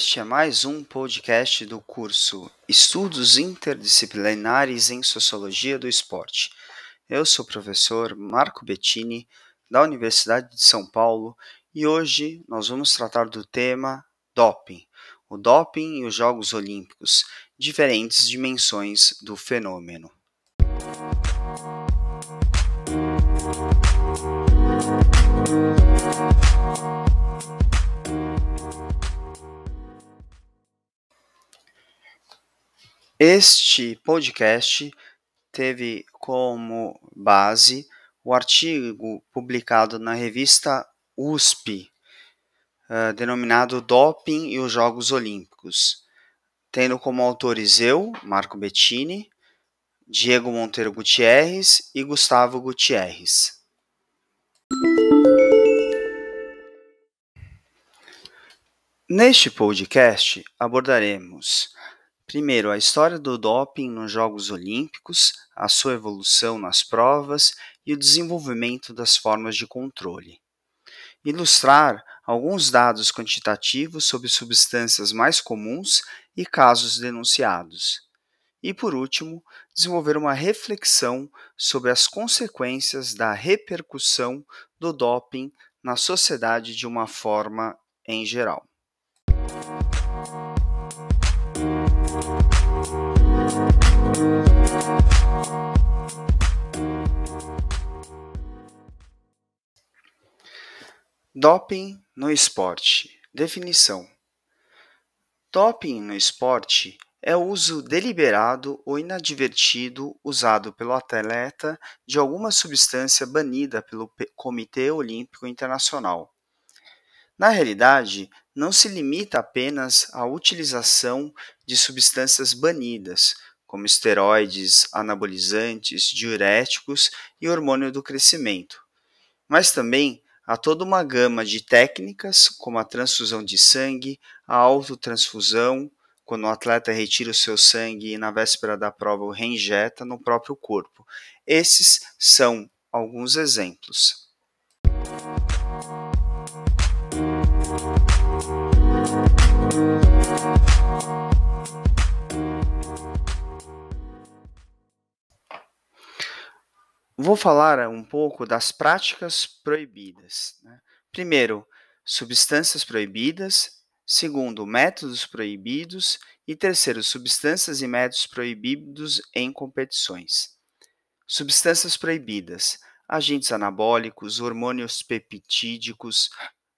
Este é mais um podcast do curso Estudos Interdisciplinares em Sociologia do Esporte. Eu sou o professor Marco Bettini, da Universidade de São Paulo, e hoje nós vamos tratar do tema doping. O doping e os Jogos Olímpicos, diferentes dimensões do fenômeno. Este podcast teve como base o artigo publicado na revista USP, uh, denominado Doping e os Jogos Olímpicos, tendo como autores eu, Marco Bettini, Diego Monteiro Gutierrez e Gustavo Gutierrez. Neste podcast abordaremos Primeiro, a história do doping nos Jogos Olímpicos, a sua evolução nas provas e o desenvolvimento das formas de controle. Ilustrar alguns dados quantitativos sobre substâncias mais comuns e casos denunciados. E, por último, desenvolver uma reflexão sobre as consequências da repercussão do doping na sociedade de uma forma em geral. Doping no esporte. Definição: Doping no esporte é o uso deliberado ou inadvertido usado pelo atleta de alguma substância banida pelo Comitê Olímpico Internacional. Na realidade, não se limita apenas à utilização de substâncias banidas, como esteroides, anabolizantes, diuréticos e hormônio do crescimento, mas também há toda uma gama de técnicas, como a transfusão de sangue, a autotransfusão, quando o atleta retira o seu sangue e na véspera da prova o reinjeta no próprio corpo. Esses são alguns exemplos. Vou falar um pouco das práticas proibidas. Né? Primeiro, substâncias proibidas. Segundo, métodos proibidos. E terceiro, substâncias e métodos proibidos em competições. Substâncias proibidas: agentes anabólicos, hormônios peptídicos,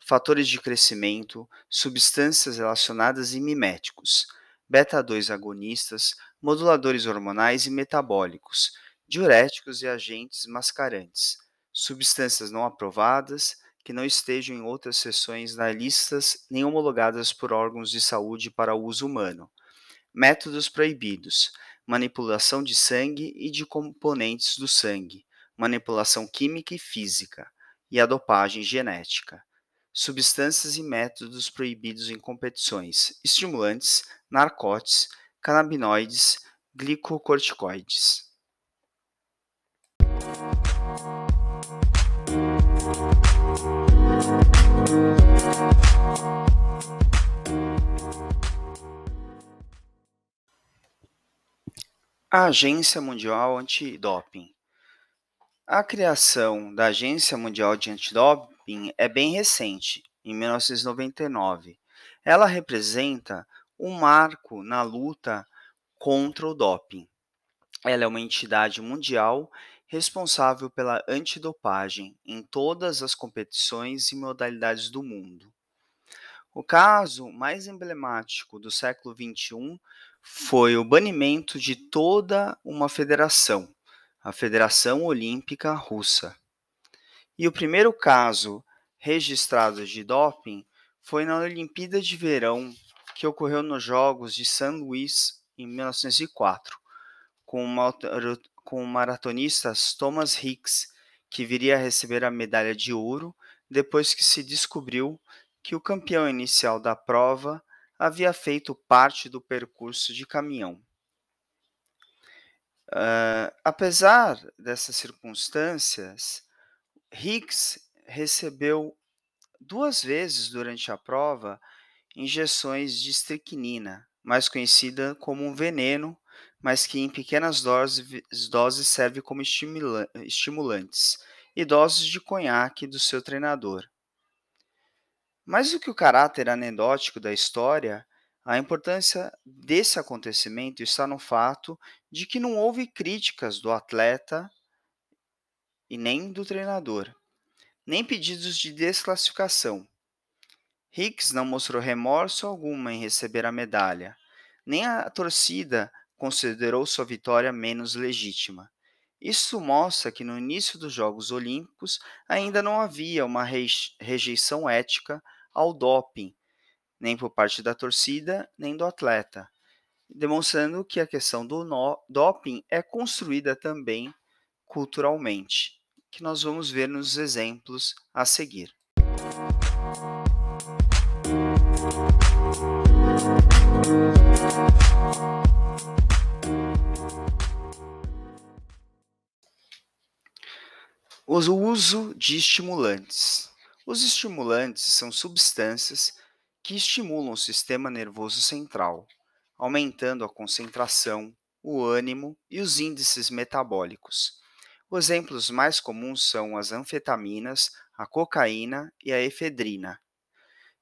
fatores de crescimento, substâncias relacionadas e miméticos, beta-2 agonistas, moduladores hormonais e metabólicos diuréticos e agentes mascarantes, substâncias não aprovadas que não estejam em outras seções das listas nem homologadas por órgãos de saúde para uso humano. Métodos proibidos: manipulação de sangue e de componentes do sangue, manipulação química e física, e a dopagem genética. Substâncias e métodos proibidos em competições: estimulantes, narcóticos, canabinoides, glicocorticoides. A Agência Mundial Antidoping. A criação da Agência Mundial de Antidoping é bem recente, em 1999. Ela representa um marco na luta contra o doping. Ela é uma entidade mundial responsável pela antidopagem em todas as competições e modalidades do mundo. O caso mais emblemático do século XXI foi o banimento de toda uma federação, a Federação Olímpica Russa. E o primeiro caso registrado de doping foi na Olimpíada de Verão, que ocorreu nos Jogos de São Luís em 1904, com uma com o maratonista Thomas Hicks, que viria a receber a medalha de ouro depois que se descobriu que o campeão inicial da prova havia feito parte do percurso de caminhão. Uh, apesar dessas circunstâncias, Hicks recebeu duas vezes durante a prova injeções de estricnina, mais conhecida como um veneno, mas que em pequenas doses, doses serve como estimulantes, e doses de conhaque do seu treinador. Mais do que o caráter anedótico da história, a importância desse acontecimento está no fato de que não houve críticas do atleta e nem do treinador, nem pedidos de desclassificação. Hicks não mostrou remorso algum em receber a medalha, nem a torcida considerou sua vitória menos legítima. Isso mostra que no início dos Jogos Olímpicos ainda não havia uma rejeição ética ao doping nem por parte da torcida, nem do atleta, demonstrando que a questão do doping é construída também culturalmente, que nós vamos ver nos exemplos a seguir. O uso de estimulantes. Os estimulantes são substâncias que estimulam o sistema nervoso central, aumentando a concentração, o ânimo e os índices metabólicos. Os exemplos mais comuns são as anfetaminas, a cocaína e a efedrina.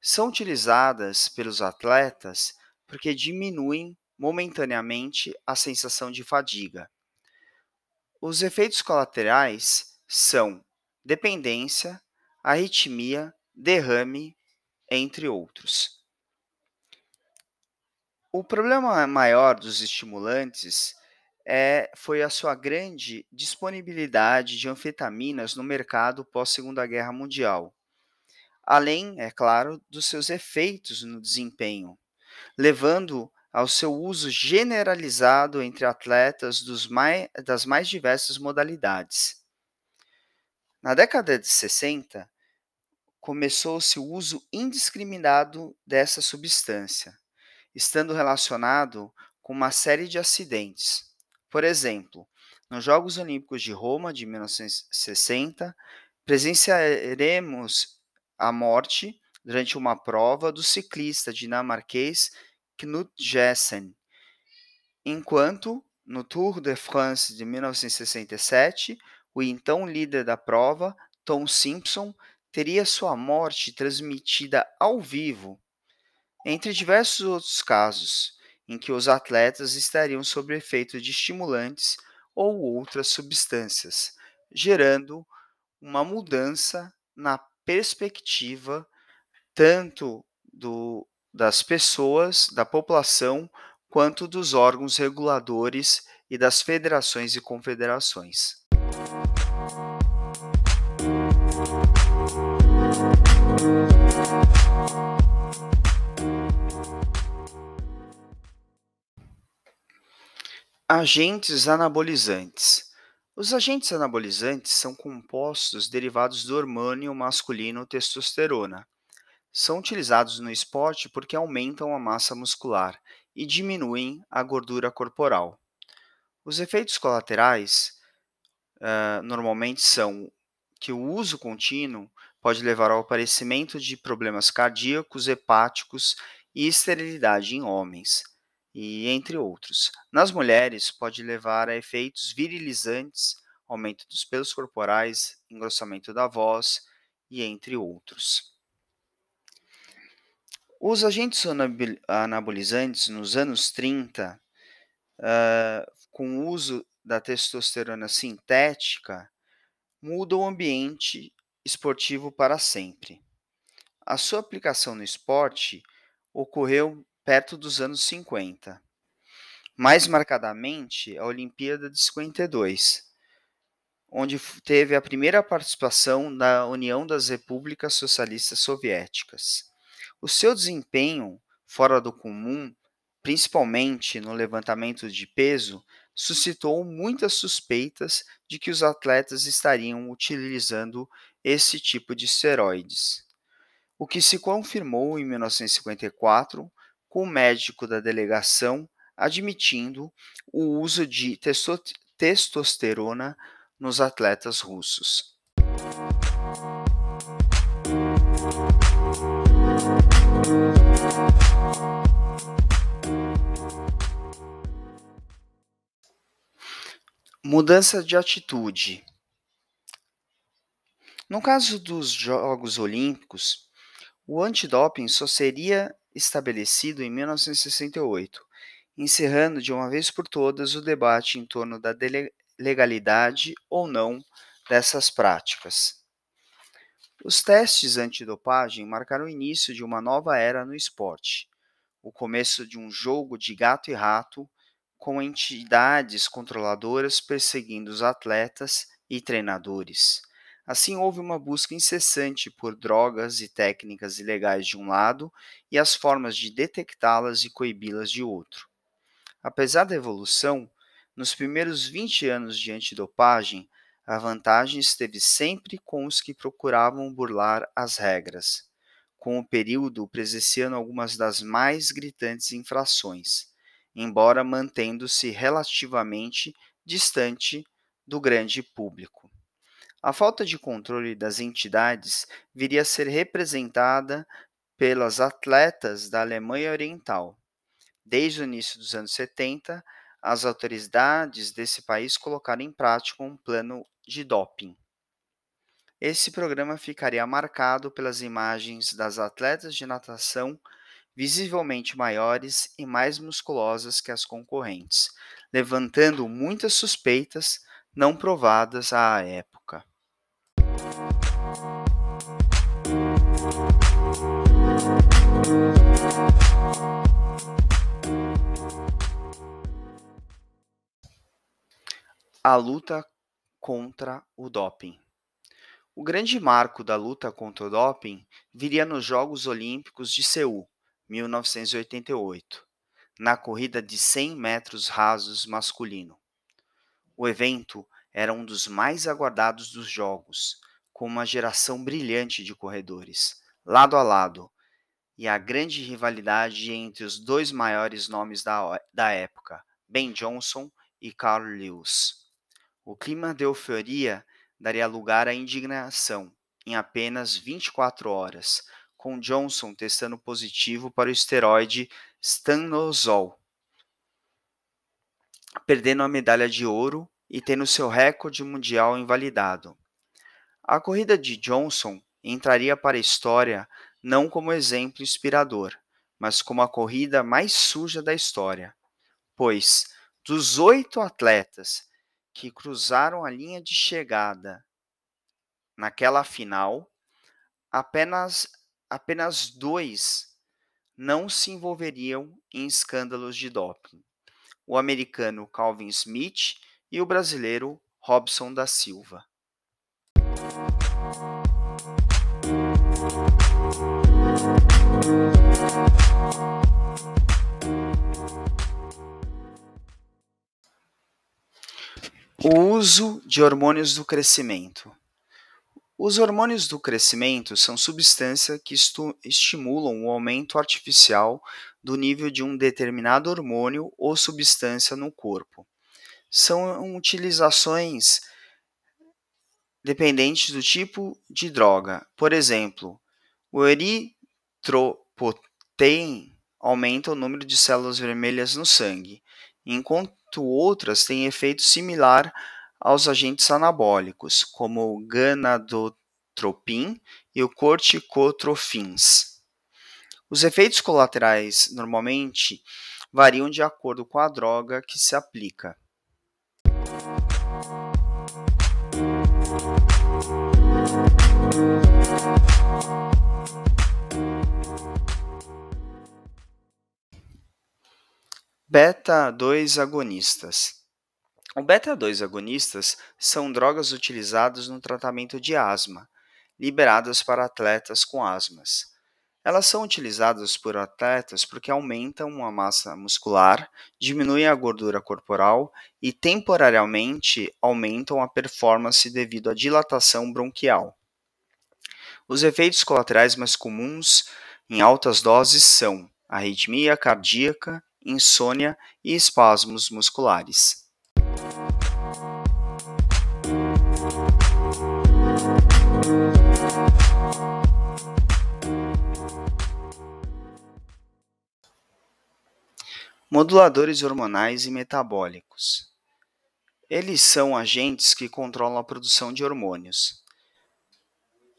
São utilizadas pelos atletas porque diminuem momentaneamente a sensação de fadiga. Os efeitos colaterais são dependência, arritmia, derrame entre outros. O problema maior dos estimulantes é, foi a sua grande disponibilidade de anfetaminas no mercado pós-Segunda Guerra Mundial, além, é claro, dos seus efeitos no desempenho, levando ao seu uso generalizado entre atletas das mais diversas modalidades. Na década de 60, começou-se o uso indiscriminado dessa substância, estando relacionado com uma série de acidentes. Por exemplo, nos Jogos Olímpicos de Roma de 1960, presenciaremos a morte durante uma prova do ciclista dinamarquês Knut Jessen, enquanto no Tour de France de 1967, o então líder da prova, Tom Simpson, teria sua morte transmitida ao vivo, entre diversos outros casos em que os atletas estariam sob efeito de estimulantes ou outras substâncias, gerando uma mudança na perspectiva tanto do, das pessoas, da população, quanto dos órgãos reguladores e das federações e confederações. Agentes anabolizantes. Os agentes anabolizantes são compostos derivados do hormônio masculino testosterona. São utilizados no esporte porque aumentam a massa muscular e diminuem a gordura corporal. Os efeitos colaterais uh, normalmente são que o uso contínuo pode levar ao aparecimento de problemas cardíacos, hepáticos e esterilidade em homens e entre outros. Nas mulheres, pode levar a efeitos virilizantes, aumento dos pelos corporais, engrossamento da voz e entre outros. Os agentes anabolizantes nos anos 30, uh, ah, com o uso da testosterona sintética, mudam o ambiente esportivo para sempre. A sua aplicação no esporte ocorreu perto dos anos 50. Mais marcadamente, a Olimpíada de 52, onde teve a primeira participação da União das Repúblicas Socialistas Soviéticas. O seu desempenho fora do comum, principalmente no levantamento de peso, suscitou muitas suspeitas de que os atletas estariam utilizando esse tipo de esteroides, o que se confirmou em 1954 com o médico da delegação admitindo o uso de testosterona nos atletas russos. Mudança de atitude. No caso dos Jogos Olímpicos, o antidoping só seria estabelecido em 1968, encerrando de uma vez por todas o debate em torno da legalidade ou não dessas práticas. Os testes antidopagem marcaram o início de uma nova era no esporte, o começo de um jogo de gato e rato, com entidades controladoras perseguindo os atletas e treinadores. Assim, houve uma busca incessante por drogas e técnicas ilegais de um lado e as formas de detectá-las e coibi-las de outro. Apesar da evolução, nos primeiros 20 anos de antidopagem, a vantagem esteve sempre com os que procuravam burlar as regras, com o período presenciando algumas das mais gritantes infrações, embora mantendo-se relativamente distante do grande público. A falta de controle das entidades viria a ser representada pelas atletas da Alemanha Oriental. Desde o início dos anos 70, as autoridades desse país colocaram em prática um plano de doping. Esse programa ficaria marcado pelas imagens das atletas de natação visivelmente maiores e mais musculosas que as concorrentes, levantando muitas suspeitas não provadas à época. A luta contra o doping. O grande marco da luta contra o doping viria nos Jogos Olímpicos de Seul, 1988, na corrida de 100 metros rasos masculino. O evento era um dos mais aguardados dos Jogos, com uma geração brilhante de corredores, lado a lado, e a grande rivalidade entre os dois maiores nomes da, da época, Ben Johnson e Carl Lewis. O clima de euforia daria lugar à indignação em apenas 24 horas, com Johnson testando positivo para o esteroide stanozol, perdendo a medalha de ouro e tendo seu recorde mundial invalidado. A corrida de Johnson entraria para a história não como exemplo inspirador, mas como a corrida mais suja da história, pois dos oito atletas que cruzaram a linha de chegada naquela final, apenas, apenas dois não se envolveriam em escândalos de doping: o americano Calvin Smith e o brasileiro Robson da Silva. O uso de hormônios do crescimento. Os hormônios do crescimento são substâncias que estimulam o aumento artificial do nível de um determinado hormônio ou substância no corpo. São utilizações dependentes do tipo de droga. Por exemplo, o eritropoetin aumenta o número de células vermelhas no sangue, enquanto outras têm efeito similar aos agentes anabólicos, como o ganadotropin e o corticotrofins. Os efeitos colaterais normalmente variam de acordo com a droga que se aplica. Beta-2 agonistas. O beta-2 agonistas são drogas utilizadas no tratamento de asma, liberadas para atletas com asmas. Elas são utilizadas por atletas porque aumentam a massa muscular, diminuem a gordura corporal e temporariamente aumentam a performance devido à dilatação bronquial. Os efeitos colaterais mais comuns em altas doses são arritmia cardíaca, insônia e espasmos musculares. Moduladores hormonais e metabólicos. Eles são agentes que controlam a produção de hormônios.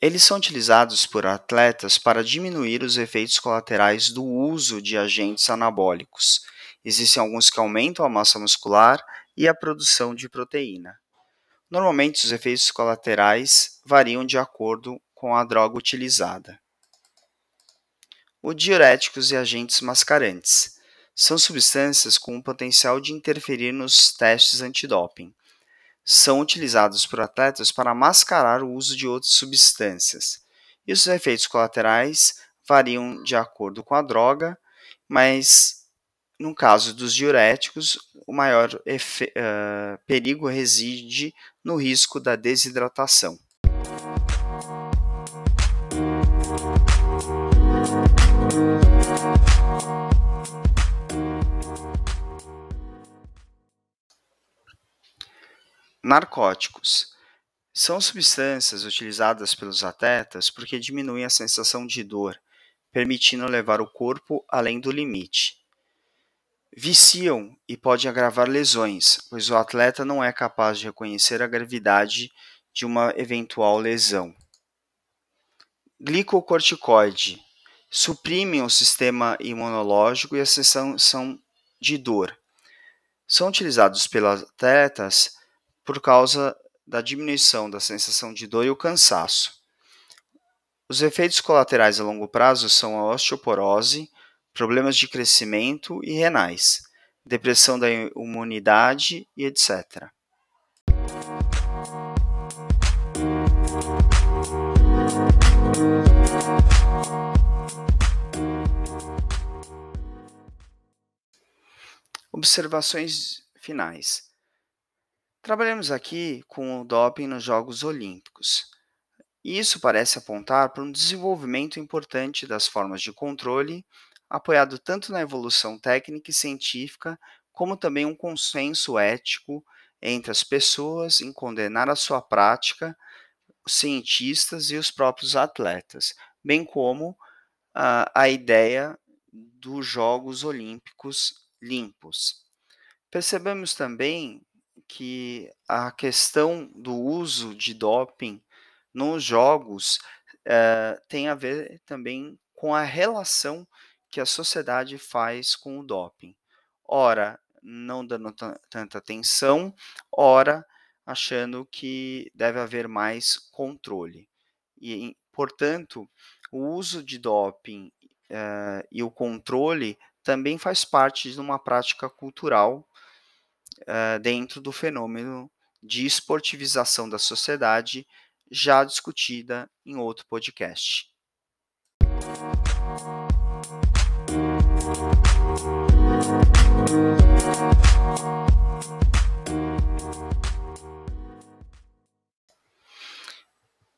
Eles são utilizados por atletas para diminuir os efeitos colaterais do uso de agentes anabólicos. Existem alguns que aumentam a massa muscular e a produção de proteína. Normalmente, os efeitos colaterais variam de acordo com a droga utilizada. Os diuréticos e agentes mascarantes são substâncias com o potencial de interferir nos testes antidoping. São utilizados por atletas para mascarar o uso de outras substâncias. E os efeitos colaterais variam de acordo com a droga, mas no caso dos diuréticos, o maior uh, perigo reside no risco da desidratação. Narcóticos são substâncias utilizadas pelos atletas porque diminuem a sensação de dor, permitindo levar o corpo além do limite. Viciam e podem agravar lesões, pois o atleta não é capaz de reconhecer a gravidade de uma eventual lesão. Glicocorticoide suprimem o sistema imunológico e a sensação de dor. São utilizados pelos atletas por causa da diminuição da sensação de dor e o cansaço. Os efeitos colaterais a longo prazo são a osteoporose, problemas de crescimento e renais, depressão da imunidade e etc. Observações finais. Trabalhamos aqui com o doping nos Jogos Olímpicos. Isso parece apontar para um desenvolvimento importante das formas de controle, apoiado tanto na evolução técnica e científica, como também um consenso ético entre as pessoas em condenar a sua prática, os cientistas e os próprios atletas, bem como a, a ideia dos Jogos Olímpicos limpos. Percebemos também que a questão do uso de doping nos jogos eh, tem a ver também com a relação que a sociedade faz com o doping. Ora, não dando tanta atenção, ora, achando que deve haver mais controle. E, portanto, o uso de doping uh, e o controle também faz parte de uma prática cultural uh, dentro do fenômeno de esportivização da sociedade, já discutida em outro podcast.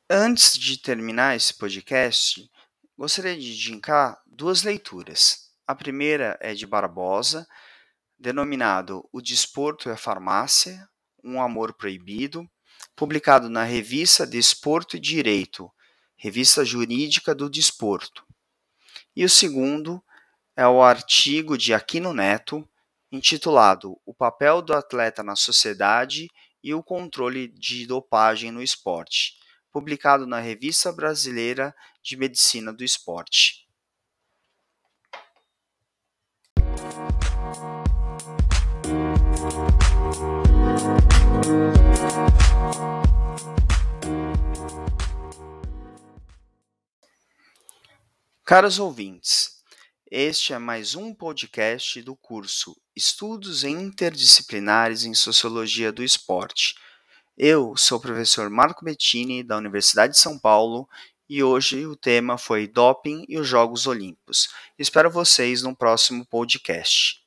Antes de terminar esse podcast, gostaria de indicar duas leituras. A primeira é de Barbosa, denominado O Desporto e a Farmácia, Um Amor Proibido, publicado na Revista Desporto e Direito, revista jurídica do desporto. E o segundo é o artigo de Aquino Neto, intitulado O papel do atleta na sociedade e o controle de dopagem no esporte, publicado na Revista Brasileira de Medicina do Esporte. Caros ouvintes, este é mais um podcast do curso Estudos Interdisciplinares em Sociologia do Esporte. Eu sou o professor Marco Bettini, da Universidade de São Paulo, e hoje o tema foi Doping e os Jogos Olímpicos. Espero vocês no próximo podcast.